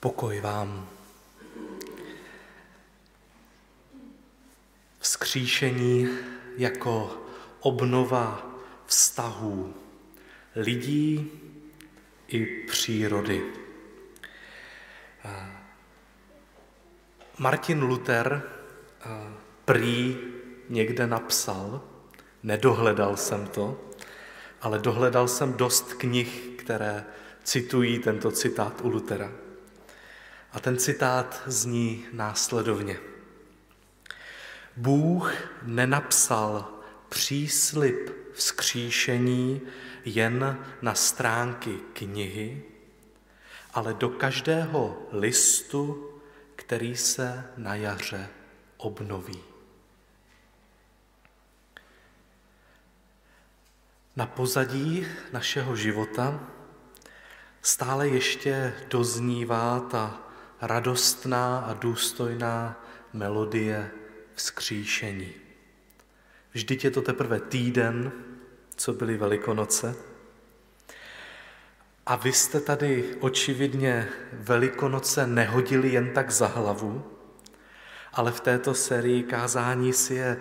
Pokoj vám. Vzkříšení jako obnova vztahů lidí i přírody. Martin Luther prý někde napsal, nedohledal jsem to, ale dohledal jsem dost knih, které citují tento citát u Lutera. A ten citát zní následovně. Bůh nenapsal příslip vzkříšení jen na stránky knihy, ale do každého listu, který se na jaře obnoví. Na pozadí našeho života stále ještě doznívá ta radostná a důstojná melodie vzkříšení. Vždyť je to teprve týden, co byly Velikonoce. A vy jste tady očividně Velikonoce nehodili jen tak za hlavu, ale v této sérii kázání si je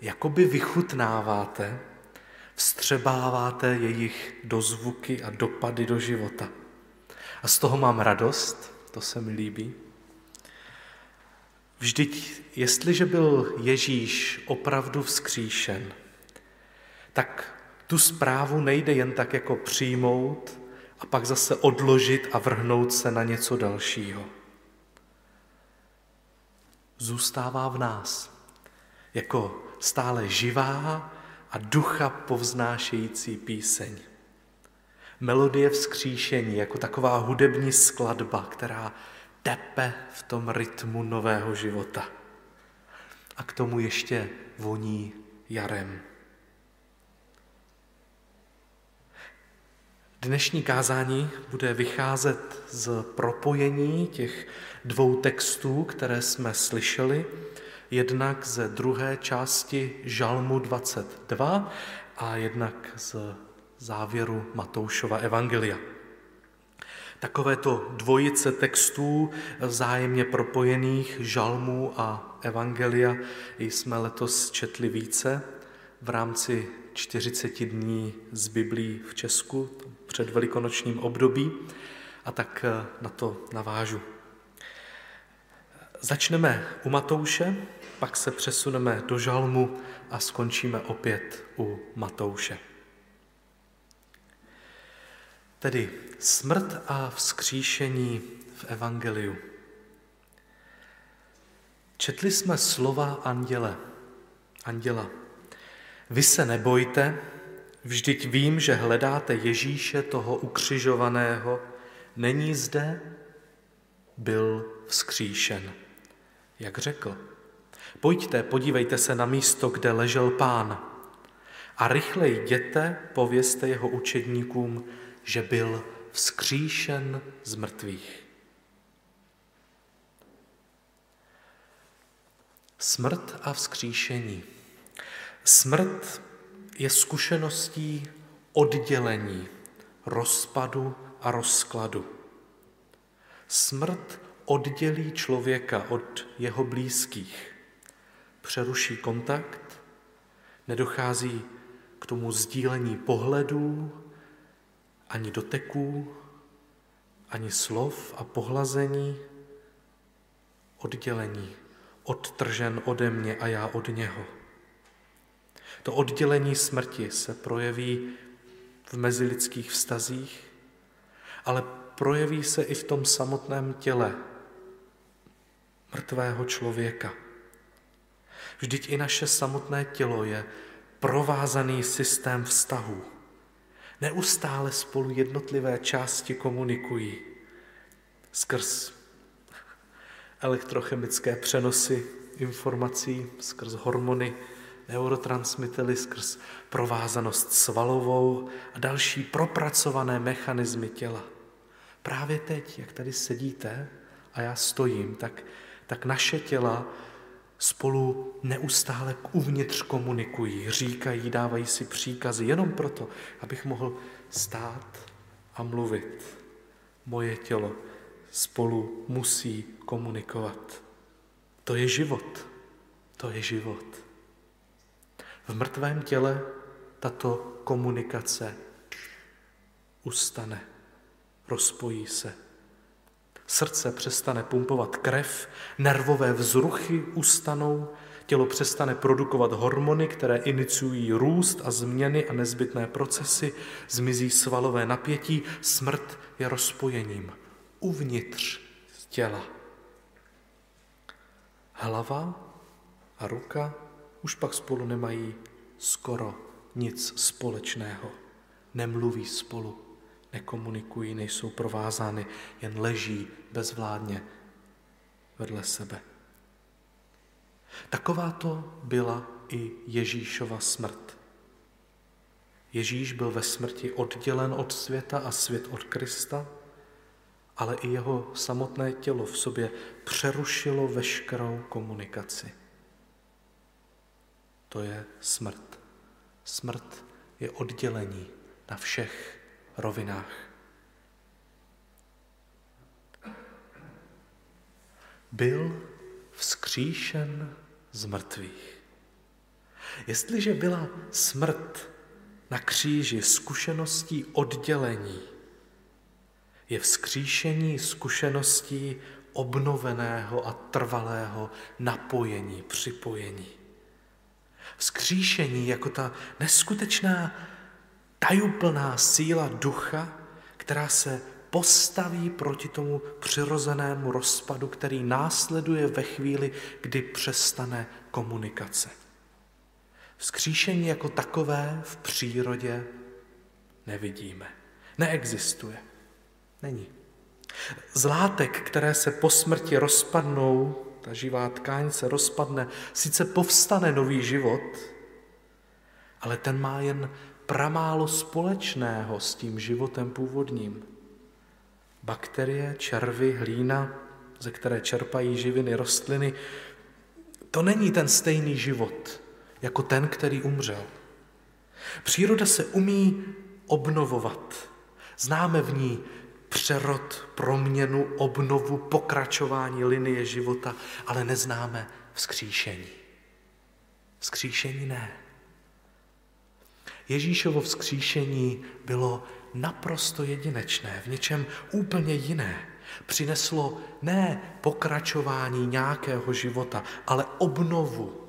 jakoby vychutnáváte, vstřebáváte jejich dozvuky a dopady do života. A z toho mám radost, to se mi líbí. Vždyť, jestliže byl Ježíš opravdu vzkříšen, tak tu zprávu nejde jen tak jako přijmout a pak zase odložit a vrhnout se na něco dalšího. Zůstává v nás jako stále živá a ducha povznášející píseň. Melodie vzkříšení jako taková hudební skladba, která tepe v tom rytmu nového života. A k tomu ještě voní jarem. Dnešní kázání bude vycházet z propojení těch dvou textů, které jsme slyšeli, jednak ze druhé části Žalmu 22 a jednak z závěru Matoušova Evangelia. Takovéto dvojice textů vzájemně propojených žalmů a evangelia jsme letos četli více v rámci 40 dní z Biblí v Česku před velikonočním období a tak eh, na to navážu. Začneme u Matouše, pak se přesuneme do žalmu a skončíme opět u Matouše. Tedy smrt a vzkříšení v Evangeliu. Četli jsme slova anděle, anděla. Vy se nebojte, vždyť vím, že hledáte Ježíše, toho ukřižovaného. Není zde, byl vzkříšen. Jak řekl, pojďte, podívejte se na místo, kde ležel pán a rychle jděte, povězte jeho učedníkům, že byl vzkříšen z mrtvých. Smrt a vzkříšení. Smrt je zkušeností oddělení, rozpadu a rozkladu. Smrt oddělí člověka od jeho blízkých, přeruší kontakt, nedochází k tomu sdílení pohledů, ani doteků, ani slov a pohlazení, oddělení, odtržen ode mě a já od něho. To oddělení smrti se projeví v mezilidských vztazích, ale projeví se i v tom samotném těle mrtvého člověka. Vždyť i naše samotné tělo je provázaný systém vztahů. Neustále spolu jednotlivé části komunikují skrz elektrochemické přenosy informací, skrz hormony, neurotransmitery, skrz provázanost svalovou a další propracované mechanismy těla. Právě teď, jak tady sedíte a já stojím, tak, tak naše těla spolu neustále uvnitř komunikují, říkají, dávají si příkazy jenom proto, abych mohl stát a mluvit. Moje tělo spolu musí komunikovat. To je život. To je život. V mrtvém těle tato komunikace ustane, rozpojí se. Srdce přestane pumpovat krev, nervové vzruchy ustanou, tělo přestane produkovat hormony, které iniciují růst a změny a nezbytné procesy, zmizí svalové napětí, smrt je rozpojením uvnitř těla. Hlava a ruka už pak spolu nemají skoro nic společného. Nemluví spolu, nekomunikují, nejsou provázány, jen leží bezvládně vedle sebe. Taková to byla i Ježíšova smrt. Ježíš byl ve smrti oddělen od světa a svět od Krista, ale i jeho samotné tělo v sobě přerušilo veškerou komunikaci. To je smrt. Smrt je oddělení na všech rovinách. Byl vzkříšen z mrtvých. Jestliže byla smrt na kříži zkušeností oddělení, je vzkříšení zkušeností obnoveného a trvalého napojení, připojení. Vzkříšení jako ta neskutečná tajuplná síla ducha, která se postaví proti tomu přirozenému rozpadu, který následuje ve chvíli, kdy přestane komunikace. Vzkříšení jako takové v přírodě nevidíme. Neexistuje. Není. Z látek, které se po smrti rozpadnou, ta živá tkáň se rozpadne, sice povstane nový život, ale ten má jen pramálo společného s tím životem původním. Bakterie, červy, hlína, ze které čerpají živiny rostliny, to není ten stejný život, jako ten, který umřel. Příroda se umí obnovovat. Známe v ní přerod, proměnu, obnovu, pokračování linie života, ale neznáme vzkříšení. Vzkříšení ne. Ježíšovo vzkříšení bylo naprosto jedinečné, v něčem úplně jiné. Přineslo ne pokračování nějakého života, ale obnovu,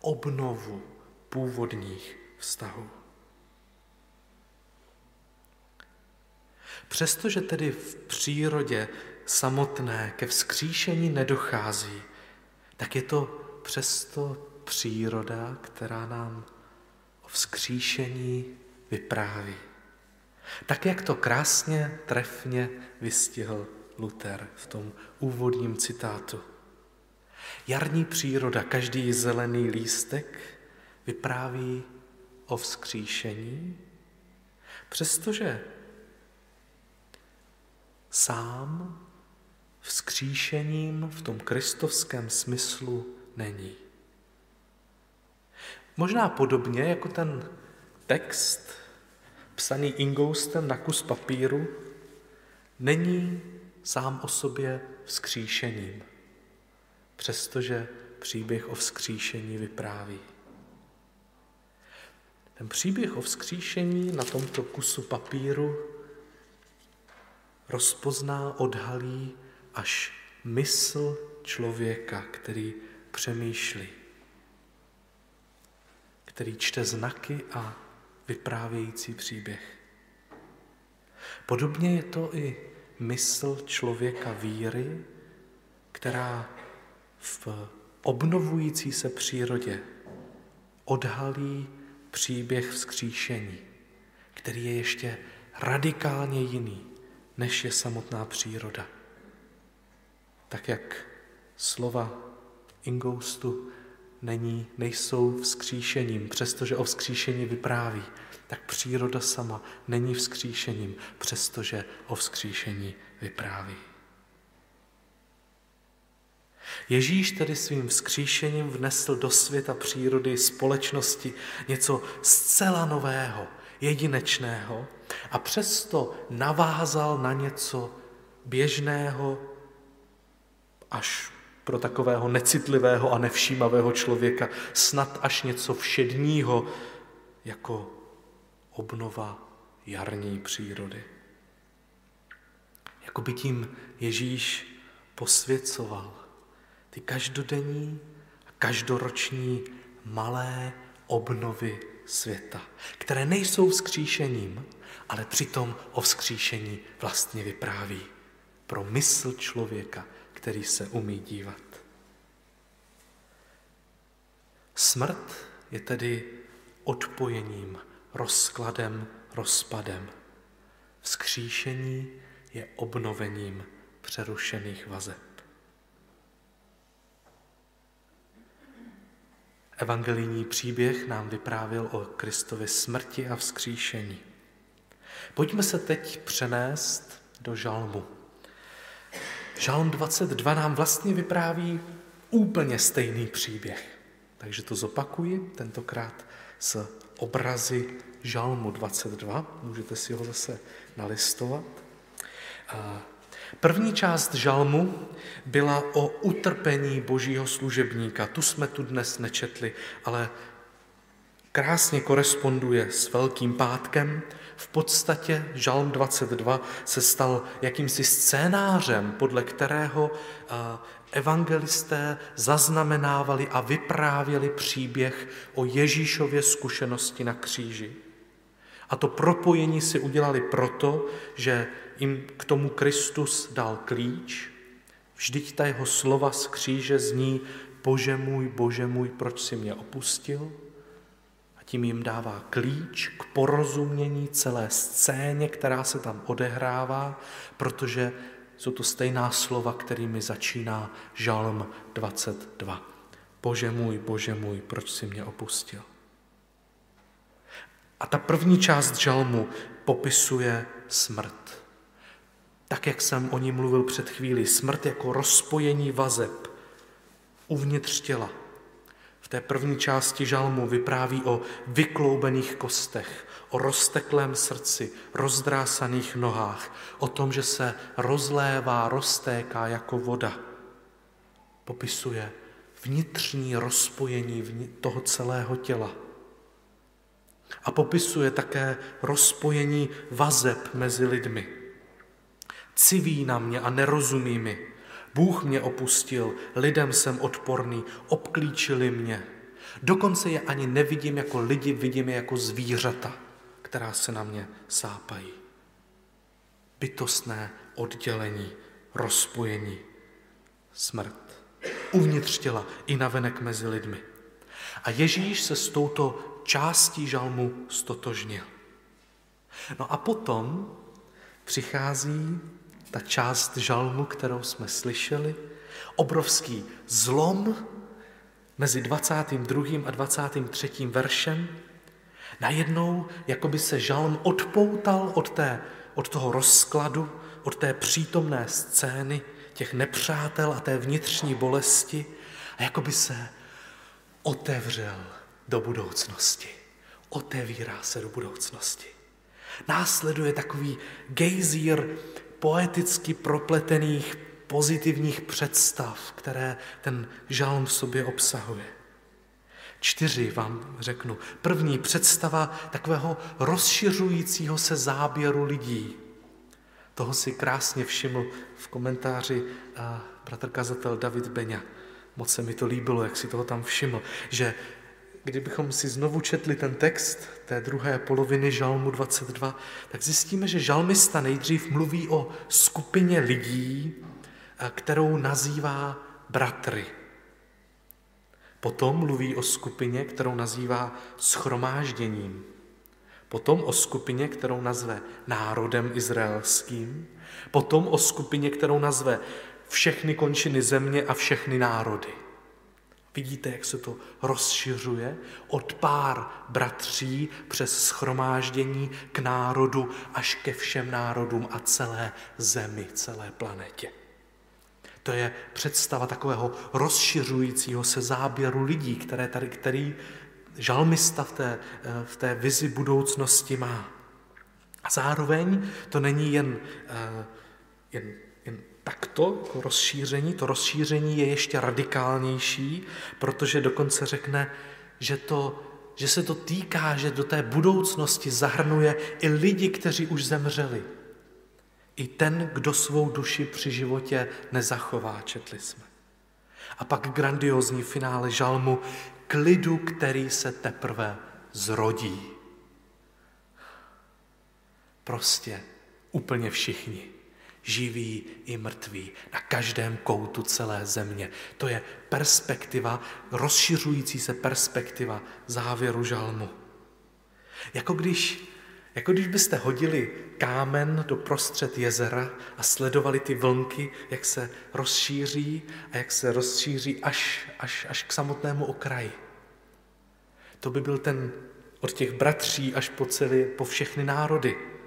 obnovu původních vztahů. Přestože tedy v přírodě samotné ke vzkříšení nedochází, tak je to přesto příroda, která nám o vzkříšení vypráví. Tak, jak to krásně, trefně vystihl Luther v tom úvodním citátu. Jarní příroda, každý zelený lístek vypráví o vzkříšení, přestože sám vzkříšením v tom kristovském smyslu není. Možná podobně jako ten text psaný Ingoustem na kus papíru není sám o sobě vzkříšením, přestože příběh o vzkříšení vypráví. Ten příběh o vzkříšení na tomto kusu papíru rozpozná, odhalí až mysl člověka, který přemýšlí, který čte znaky a vyprávějící příběh. Podobně je to i mysl člověka víry, která v obnovující se přírodě odhalí příběh vzkříšení, který je ještě radikálně jiný, než je samotná příroda. Tak jak slova Ingoustu není, nejsou vzkříšením, přestože o vzkříšení vypráví, tak příroda sama není vzkříšením, přestože o vzkříšení vypráví. Ježíš tedy svým vzkříšením vnesl do světa přírody společnosti něco zcela nového, jedinečného a přesto navázal na něco běžného až pro takového necitlivého a nevšímavého člověka, snad až něco všedního, jako obnova jarní přírody. Jako by tím Ježíš posvěcoval ty každodenní a každoroční malé obnovy světa, které nejsou vzkříšením, ale přitom o vzkříšení vlastně vypráví pro mysl člověka, který se umí dívat. Smrt je tedy odpojením, rozkladem, rozpadem. Vzkříšení je obnovením přerušených vazeb. Evangelijní příběh nám vyprávěl o Kristově smrti a vzkříšení. Pojďme se teď přenést do žalmu. Žalm 22 nám vlastně vypráví úplně stejný příběh. Takže to zopakuji, tentokrát s obrazy Žalmu 22. Můžete si ho zase nalistovat. První část žalmu byla o utrpení božího služebníka. Tu jsme tu dnes nečetli, ale krásně koresponduje s Velkým pátkem. V podstatě žalm 22 se stal jakýmsi scénářem, podle kterého evangelisté zaznamenávali a vyprávěli příběh o Ježíšově zkušenosti na kříži. A to propojení si udělali proto, že jim k tomu Kristus dal klíč. Vždyť ta jeho slova z kříže zní, Bože můj, Bože můj, proč si mě opustil? Tím jim dává klíč k porozumění celé scéně, která se tam odehrává, protože jsou to stejná slova, kterými začíná Žalm 22. Bože můj, Bože můj, proč si mě opustil? A ta první část žalmu popisuje smrt. Tak, jak jsem o ní mluvil před chvílí, smrt jako rozpojení vazeb uvnitř těla. Té první části žalmu vypráví o vykloubených kostech, o rozteklém srdci, rozdrásaných nohách, o tom, že se rozlévá, roztéká jako voda. Popisuje vnitřní rozpojení toho celého těla. A popisuje také rozpojení vazeb mezi lidmi. Civí na mě a nerozumí mi. Bůh mě opustil, lidem jsem odporný, obklíčili mě. Dokonce je ani nevidím jako lidi, vidím je jako zvířata, která se na mě sápají. Bytostné oddělení, rozpojení, smrt. Uvnitř těla i navenek mezi lidmi. A Ježíš se s touto částí žalmu stotožnil. No a potom přichází ta část žalmu, kterou jsme slyšeli, obrovský zlom mezi 22. a 23. veršem. Najednou, jako by se žalm odpoutal od, té, od toho rozkladu, od té přítomné scény, těch nepřátel a té vnitřní bolesti a jako by se otevřel do budoucnosti. Otevírá se do budoucnosti. Následuje takový gejzír poeticky propletených pozitivních představ, které ten žalm v sobě obsahuje. Čtyři vám řeknu. První představa takového rozšiřujícího se záběru lidí. Toho si krásně všiml v komentáři bratr kazatel David Beňa. Moc se mi to líbilo, jak si toho tam všiml, že kdybychom si znovu četli ten text té druhé poloviny Žalmu 22, tak zjistíme, že žalmista nejdřív mluví o skupině lidí, kterou nazývá bratry. Potom mluví o skupině, kterou nazývá schromážděním. Potom o skupině, kterou nazve národem izraelským. Potom o skupině, kterou nazve všechny končiny země a všechny národy. Vidíte, jak se to rozšiřuje od pár bratří přes schromáždění k národu až ke všem národům a celé zemi, celé planetě. To je představa takového rozšiřujícího se záběru lidí, které tady, který žalmista v té, v té vizi budoucnosti má. A zároveň to není jen, jen jen takto jako rozšíření. To rozšíření je ještě radikálnější, protože dokonce řekne, že, to, že se to týká, že do té budoucnosti zahrnuje i lidi, kteří už zemřeli. I ten, kdo svou duši při životě nezachová, četli jsme. A pak grandiozní finále žalmu k lidu, který se teprve zrodí. Prostě úplně všichni, živí i mrtví, na každém koutu celé země. To je perspektiva, rozšiřující se perspektiva závěru žalmu. Jako když, jako když byste hodili kámen do prostřed jezera a sledovali ty vlnky, jak se rozšíří a jak se rozšíří až, až, až k samotnému okraji. To by byl ten od těch bratří až po, celé, po všechny národy.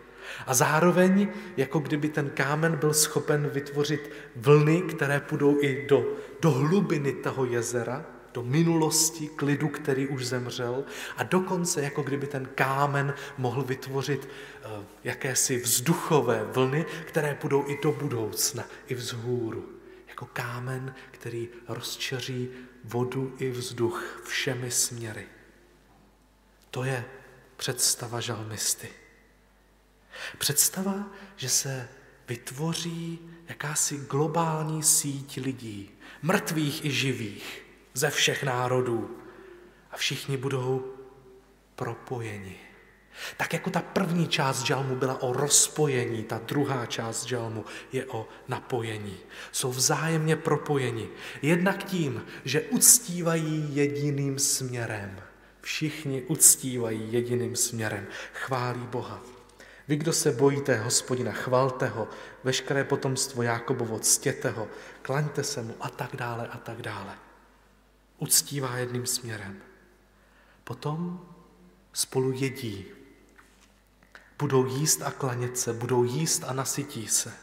A zároveň, jako kdyby ten kámen byl schopen vytvořit vlny, které půjdou i do, do hlubiny toho jezera, do minulosti, klidu, který už zemřel, a dokonce jako kdyby ten kámen mohl vytvořit uh, jakési vzduchové vlny, které půjdou i do budoucna, i vzhůru. Jako kámen, který rozčeří vodu i vzduch všemi směry. To je představa žalmisty. Představa, že se vytvoří jakási globální síť lidí, mrtvých i živých, ze všech národů. A všichni budou propojeni. Tak jako ta první část žalmu byla o rozpojení, ta druhá část žalmu je o napojení. Jsou vzájemně propojeni. Jednak tím, že uctívají jediným směrem. Všichni uctívají jediným směrem. Chválí Boha. Vy, kdo se bojíte hospodina, chvalte ho, veškeré potomstvo Jákobovo, ctěte ho, klaňte se mu a tak dále a tak dále. Uctívá jedným směrem. Potom spolu jedí. Budou jíst a klanět se, budou jíst a nasytí se.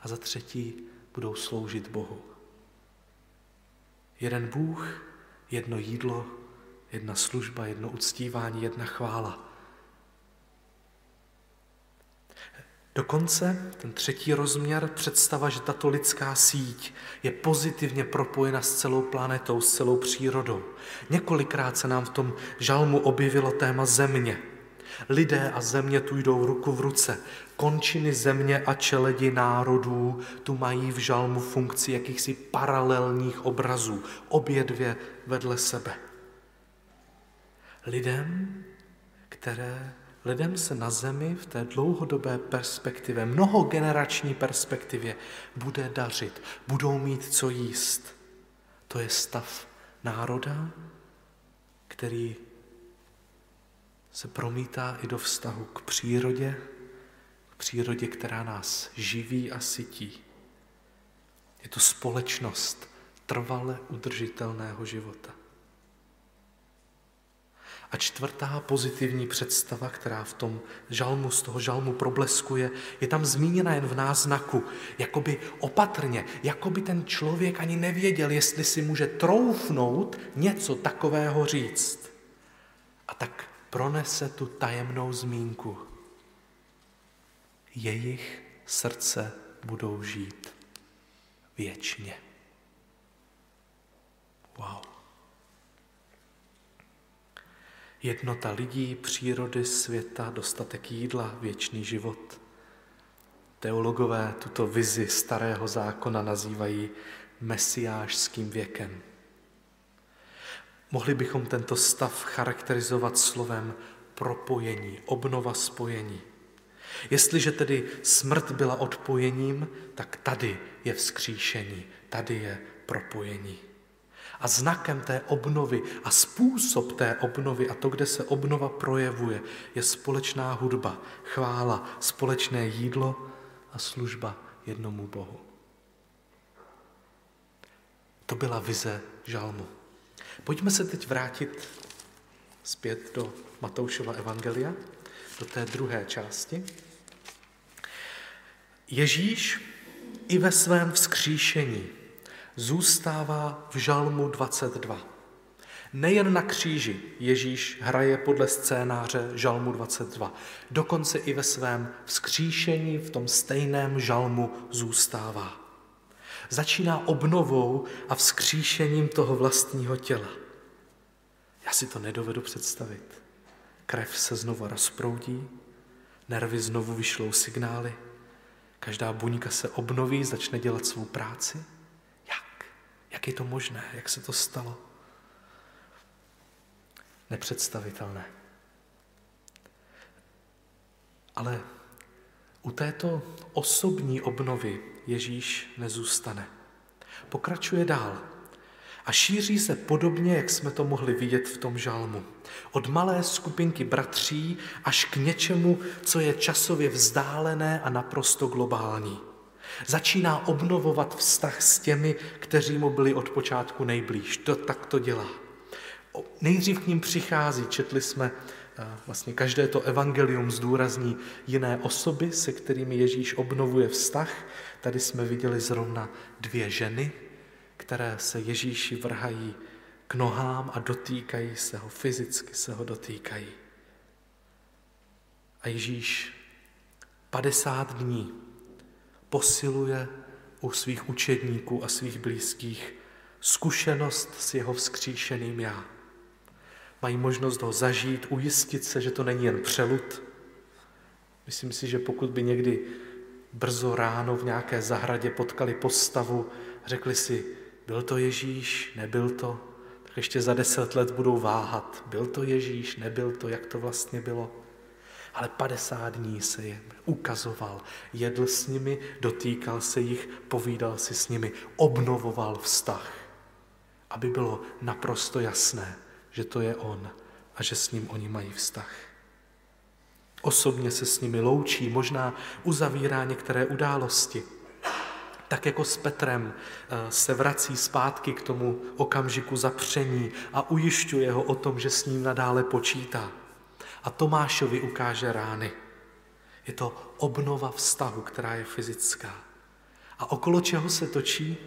A za třetí budou sloužit Bohu. Jeden Bůh, jedno jídlo, jedna služba, jedno uctívání, jedna chvála. Dokonce ten třetí rozměr, představa, že tato lidská síť je pozitivně propojena s celou planetou, s celou přírodou. Několikrát se nám v tom žalmu objevilo téma země. Lidé a země tu jdou ruku v ruce. Končiny země a čeledi národů tu mají v žalmu funkci jakýchsi paralelních obrazů, obě dvě vedle sebe. Lidem, které lidem se na zemi v té dlouhodobé perspektivě, mnohogenerační perspektivě bude dařit, budou mít co jíst. To je stav národa, který se promítá i do vztahu k přírodě, k přírodě, která nás živí a sytí. Je to společnost trvale udržitelného života. A čtvrtá pozitivní představa, která v tom žalmu, z toho žalmu probleskuje, je tam zmíněna jen v náznaku, jakoby opatrně, jakoby ten člověk ani nevěděl, jestli si může troufnout něco takového říct. A tak pronese tu tajemnou zmínku. Jejich srdce budou žít věčně. Wow. Jednota lidí, přírody, světa, dostatek jídla, věčný život. Teologové tuto vizi starého zákona nazývají mesiářským věkem. Mohli bychom tento stav charakterizovat slovem propojení, obnova spojení. Jestliže tedy smrt byla odpojením, tak tady je vzkříšení, tady je propojení. A znakem té obnovy a způsob té obnovy a to, kde se obnova projevuje, je společná hudba, chvála, společné jídlo a služba jednomu Bohu. To byla vize žalmu. Pojďme se teď vrátit zpět do Matoušova evangelia, do té druhé části. Ježíš i ve svém vzkříšení zůstává v žalmu 22. Nejen na kříži Ježíš hraje podle scénáře Žalmu 22, dokonce i ve svém vzkříšení v tom stejném žalmu zůstává. Začíná obnovou a vzkříšením toho vlastního těla. Já si to nedovedu představit. Krev se znovu rozproudí, nervy znovu vyšlou signály, každá buňka se obnoví, začne dělat svou práci. Jak? Je to možné? Jak se to stalo? nepředstavitelné. Ale u této osobní obnovy Ježíš nezůstane. Pokračuje dál a šíří se podobně, jak jsme to mohli vidět v tom žalmu. Od malé skupinky bratří až k něčemu, co je časově vzdálené a naprosto globální. Začíná obnovovat vztah s těmi, kteří mu byli od počátku nejblíž. To tak to dělá. Nejdřív k ním přichází, četli jsme, vlastně každé to evangelium zdůrazní jiné osoby, se kterými Ježíš obnovuje vztah. Tady jsme viděli zrovna dvě ženy, které se Ježíši vrhají k nohám a dotýkají se ho, fyzicky se ho dotýkají. A Ježíš 50 dní posiluje u svých učedníků a svých blízkých zkušenost s jeho vzkříšeným já. Mají možnost ho zažít, ujistit se, že to není jen přelud. Myslím si, že pokud by někdy brzo ráno v nějaké zahradě potkali postavu, řekli si, byl to Ježíš, nebyl to, tak ještě za deset let budou váhat, byl to Ježíš, nebyl to, jak to vlastně bylo. Ale 50 dní se jim ukazoval, jedl s nimi, dotýkal se jich, povídal si s nimi, obnovoval vztah, aby bylo naprosto jasné, že to je on a že s ním oni mají vztah. Osobně se s nimi loučí, možná uzavírá některé události. Tak jako s Petrem eh, se vrací zpátky k tomu okamžiku zapření a ujišťuje ho o tom, že s ním nadále počítá. A Tomášovi ukáže rány. Je to obnova vztahu, která je fyzická. A okolo čeho se točí?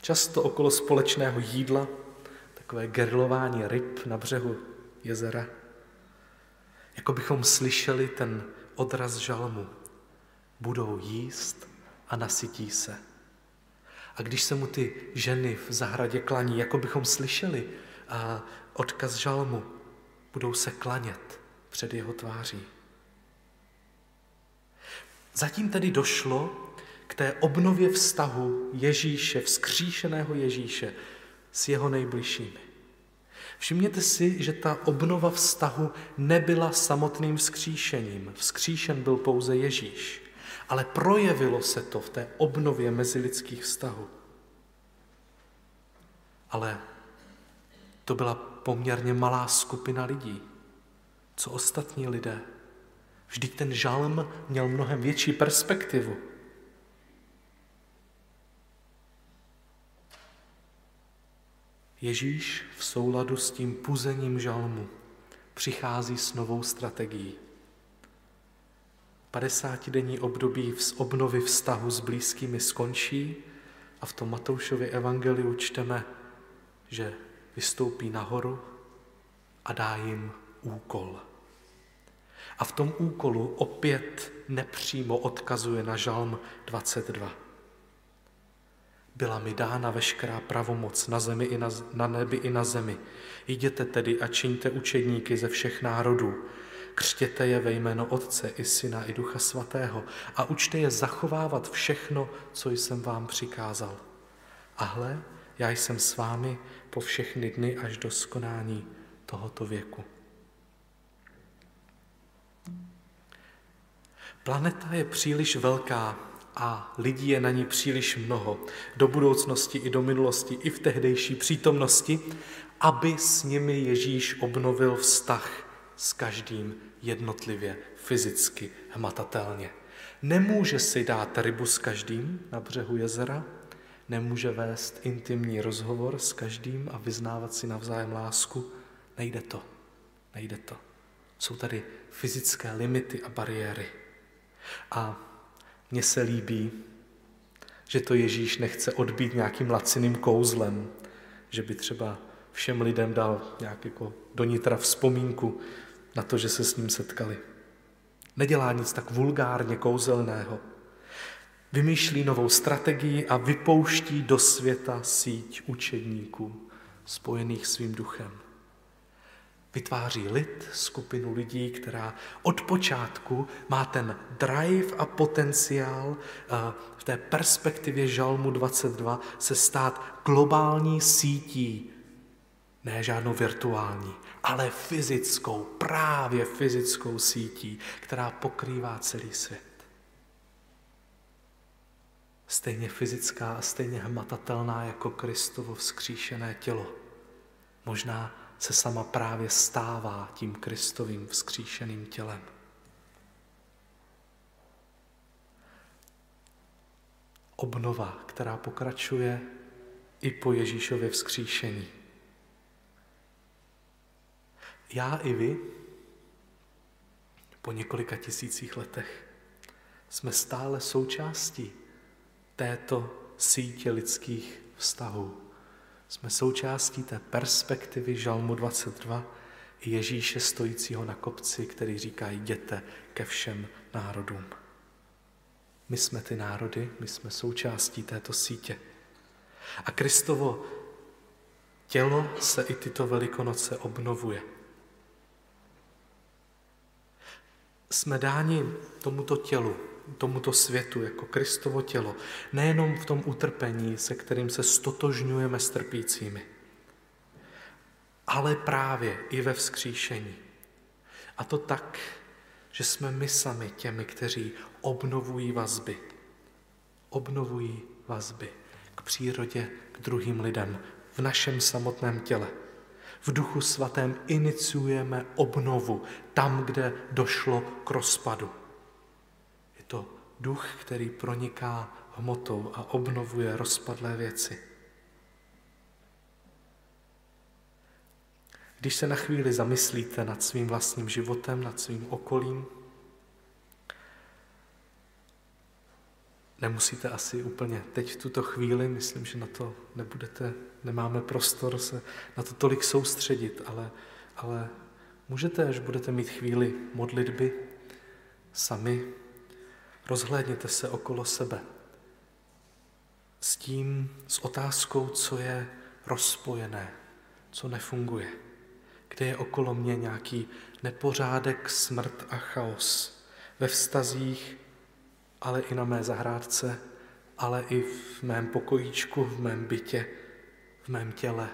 Často okolo společného jídla, takové gerlování ryb na břehu jezera. Jako bychom slyšeli ten odraz žalmu. Budou jíst a nasytí se. A když se mu ty ženy v zahradě klaní, jako bychom slyšeli a odkaz žalmu, budou se klanět před jeho tváří. Zatím tedy došlo k té obnově vztahu Ježíše, vzkříšeného Ježíše s jeho nejbližšími. Všimněte si, že ta obnova vztahu nebyla samotným vzkříšením. Vzkříšen byl pouze Ježíš, ale projevilo se to v té obnově mezilidských vztahů. Ale to byla poměrně malá skupina lidí. Co ostatní lidé? Vždyť ten žalm měl mnohem větší perspektivu. Ježíš v souladu s tím puzením žalmu přichází s novou strategií. 50-denní období v obnovy vztahu s blízkými skončí a v tom Matoušově evangeliu čteme, že vystoupí nahoru a dá jim úkol. A v tom úkolu opět nepřímo odkazuje na žalm 22. Byla mi dána veškerá pravomoc na, zemi i na, na nebi i na zemi. Jděte tedy a čiňte učedníky ze všech národů. Křtěte je ve jméno Otce i Syna i Ducha Svatého a učte je zachovávat všechno, co jsem vám přikázal. A hle, já jsem s vámi po všechny dny až do skonání tohoto věku. Planeta je příliš velká a lidí je na ní příliš mnoho, do budoucnosti i do minulosti, i v tehdejší přítomnosti, aby s nimi Ježíš obnovil vztah s každým jednotlivě, fyzicky, hmatatelně. Nemůže si dát rybu s každým na břehu jezera, nemůže vést intimní rozhovor s každým a vyznávat si navzájem lásku. Nejde to, nejde to. Jsou tady fyzické limity a bariéry. A mně se líbí, že to Ježíš nechce odbít nějakým laciným kouzlem, že by třeba všem lidem dal nějak jako do nitra vzpomínku na to, že se s ním setkali. Nedělá nic tak vulgárně kouzelného. Vymýšlí novou strategii a vypouští do světa síť učedníků spojených svým duchem. Vytváří lid, skupinu lidí, která od počátku má ten drive a potenciál eh, v té perspektivě Žalmu 22 se stát globální sítí, ne žádnou virtuální, ale fyzickou, právě fyzickou sítí, která pokrývá celý svět. Stejně fyzická a stejně hmatatelná jako Kristovo vzkříšené tělo. Možná se sama právě stává tím Kristovým vzkříšeným tělem. Obnova, která pokračuje i po Ježíšově vzkříšení. Já i vy po několika tisících letech jsme stále součástí této sítě lidských vztahů. Jsme součástí té perspektivy Žalmu 22 i Ježíše stojícího na kopci, který říká, jděte ke všem národům. My jsme ty národy, my jsme součástí této sítě. A Kristovo tělo se i tyto velikonoce obnovuje. Jsme dáni tomuto tělu, tomuto světu jako Kristovo tělo, nejenom v tom utrpení, se kterým se stotožňujeme s trpícími, ale právě i ve vzkříšení. A to tak, že jsme my sami těmi, kteří obnovují vazby. Obnovují vazby k přírodě, k druhým lidem, v našem samotném těle. V duchu svatém iniciujeme obnovu tam, kde došlo k rozpadu to duch, který proniká hmotou a obnovuje rozpadlé věci. Když se na chvíli zamyslíte nad svým vlastním životem, nad svým okolím, nemusíte asi úplně teď v tuto chvíli, myslím, že na to nebudete, nemáme prostor se na to tolik soustředit, ale, ale můžete, až budete mít chvíli modlitby, sami Rozhlédněte se okolo sebe. S tím, s otázkou, co je rozpojené, co nefunguje, kde je okolo mě nějaký nepořádek, smrt a chaos. Ve vztazích, ale i na mé zahrádce, ale i v mém pokojíčku, v mém bytě, v mém těle,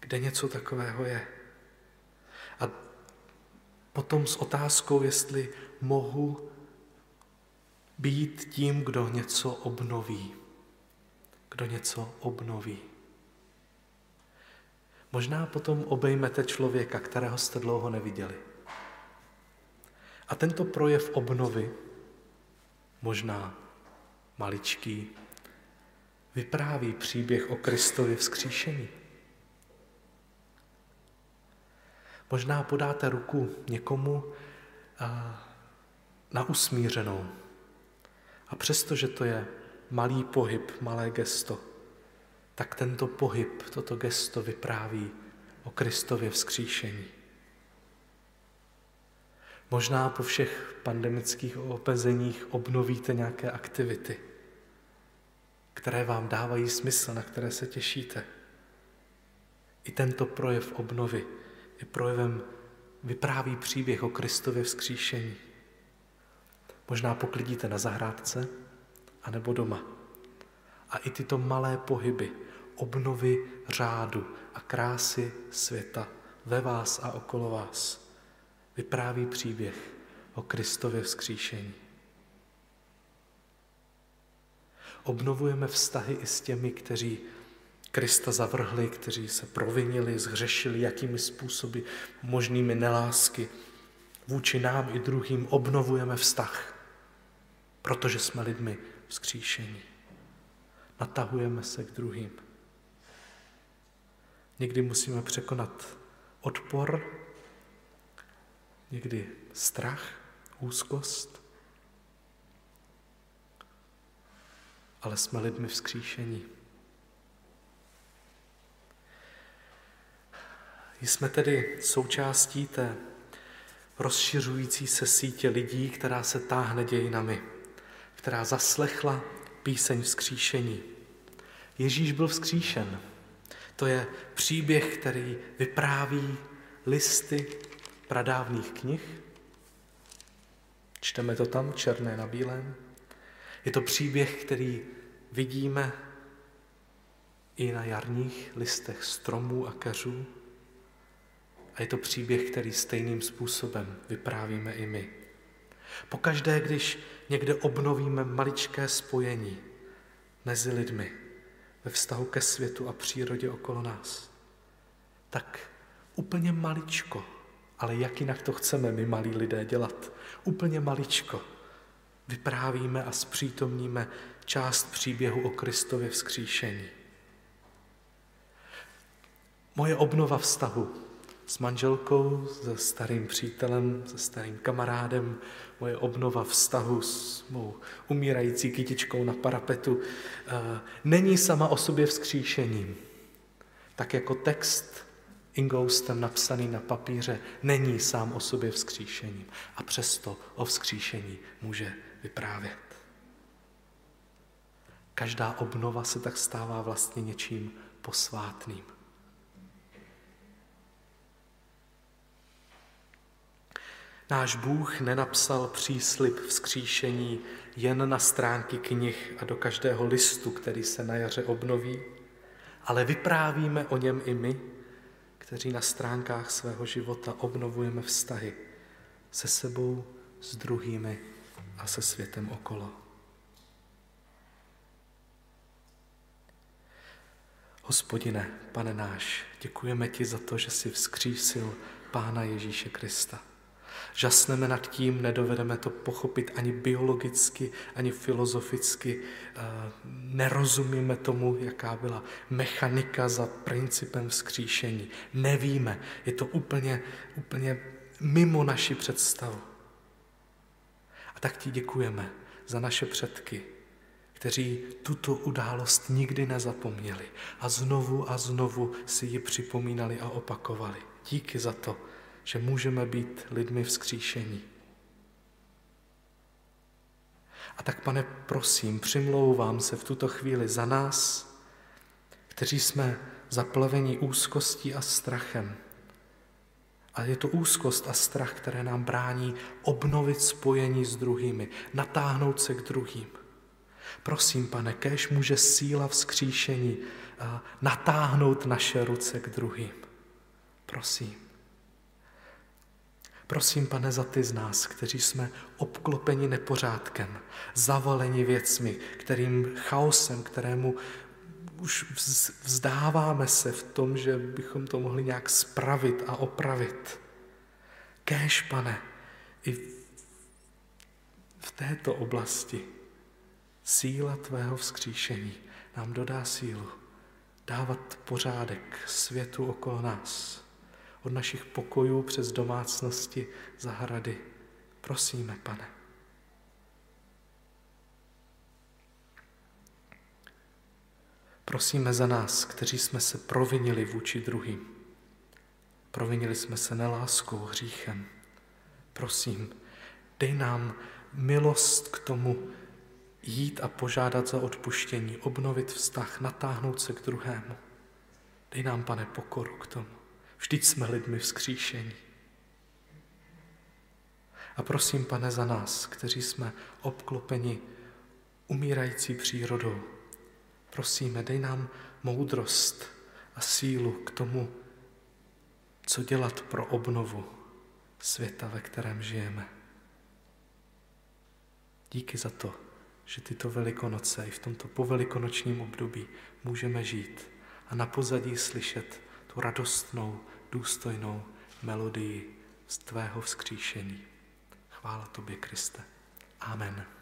kde něco takového je. A potom s otázkou, jestli mohu být tím, kdo něco obnoví. Kdo něco obnoví. Možná potom obejmete člověka, kterého jste dlouho neviděli. A tento projev obnovy, možná maličký, vypráví příběh o Kristově vzkříšení. Možná podáte ruku někomu na usmířenou, a přestože to je malý pohyb, malé gesto, tak tento pohyb, toto gesto vypráví o Kristově vzkříšení. Možná po všech pandemických opezeních obnovíte nějaké aktivity, které vám dávají smysl, na které se těšíte. I tento projev obnovy je projevem, vypráví příběh o Kristově vzkříšení. Možná poklidíte na zahrádce, anebo doma. A i tyto malé pohyby, obnovy řádu a krásy světa ve vás a okolo vás vypráví příběh o Kristově vzkříšení. Obnovujeme vztahy i s těmi, kteří Krista zavrhli, kteří se provinili, zhřešili, jakými způsoby možnými nelásky. Vůči nám i druhým obnovujeme vztah protože jsme lidmi vzkříšení. Natahujeme se k druhým. Někdy musíme překonat odpor, někdy strach, úzkost, ale jsme lidmi vzkříšení. Jsme tedy součástí té rozšiřující se sítě lidí, která se táhne dějinami, která zaslechla píseň vzkříšení. Ježíš byl vzkříšen. To je příběh, který vypráví listy pradávných knih. Čteme to tam černé na bílém. Je to příběh, který vidíme i na jarních listech stromů a keřů. A je to příběh, který stejným způsobem vyprávíme i my. Pokaždé, když někde obnovíme maličké spojení mezi lidmi ve vztahu ke světu a přírodě okolo nás, tak úplně maličko, ale jak jinak to chceme my malí lidé dělat, úplně maličko vyprávíme a zpřítomníme část příběhu o Kristově vzkříšení. Moje obnova vztahu s manželkou, se starým přítelem, se starým kamarádem, moje obnova vztahu s mou umírající kytičkou na parapetu eh, není sama o sobě vzkříšením. Tak jako text ingoustem napsaný na papíře není sám o sobě vzkříšením a přesto o vzkříšení může vyprávět. Každá obnova se tak stává vlastně něčím posvátným. Náš Bůh nenapsal příslip vzkříšení jen na stránky knih a do každého listu, který se na jaře obnoví, ale vyprávíme o něm i my, kteří na stránkách svého života obnovujeme vztahy se sebou, s druhými a se světem okolo. Hospodine, pane náš, děkujeme ti za to, že jsi vzkřísil Pána Ježíše Krista. Žasneme nad tím, nedovedeme to pochopit ani biologicky, ani filozoficky, eh, nerozumíme tomu, jaká byla mechanika za principem vzkříšení. Nevíme, je to úplně, úplně mimo naši představu. A tak ti děkujeme za naše předky, kteří tuto událost nikdy nezapomněli a znovu a znovu si ji připomínali a opakovali. Díky za to, že můžeme být lidmi vzkříšení. A tak, pane, prosím, přimlouvám se v tuto chvíli za nás, kteří jsme zaplaveni úzkostí a strachem. A je to úzkost a strach, které nám brání obnovit spojení s druhými, natáhnout se k druhým. Prosím, pane, kéž může síla vzkříšení natáhnout naše ruce k druhým. Prosím. Prosím, pane, za ty z nás, kteří jsme obklopeni nepořádkem, zavaleni věcmi, kterým chaosem, kterému už vzdáváme se v tom, že bychom to mohli nějak spravit a opravit. Kéž, pane, i v této oblasti síla tvého vzkříšení nám dodá sílu dávat pořádek světu okolo nás od našich pokojů přes domácnosti, zahrady. Prosíme, pane. Prosíme za nás, kteří jsme se provinili vůči druhým. Provinili jsme se neláskou, hříchem. Prosím, dej nám milost k tomu jít a požádat za odpuštění, obnovit vztah, natáhnout se k druhému. Dej nám, pane, pokoru k tomu. Vždyť jsme lidmi vzkříšení. A prosím, pane, za nás, kteří jsme obklopeni umírající přírodou. Prosíme, dej nám moudrost a sílu k tomu, co dělat pro obnovu světa, ve kterém žijeme. Díky za to, že tyto velikonoce i v tomto povelikonočním období můžeme žít a na pozadí slyšet tu radostnou, důstojnou melodii z tvého vzkříšení. Chvála tobě, Kriste. Amen.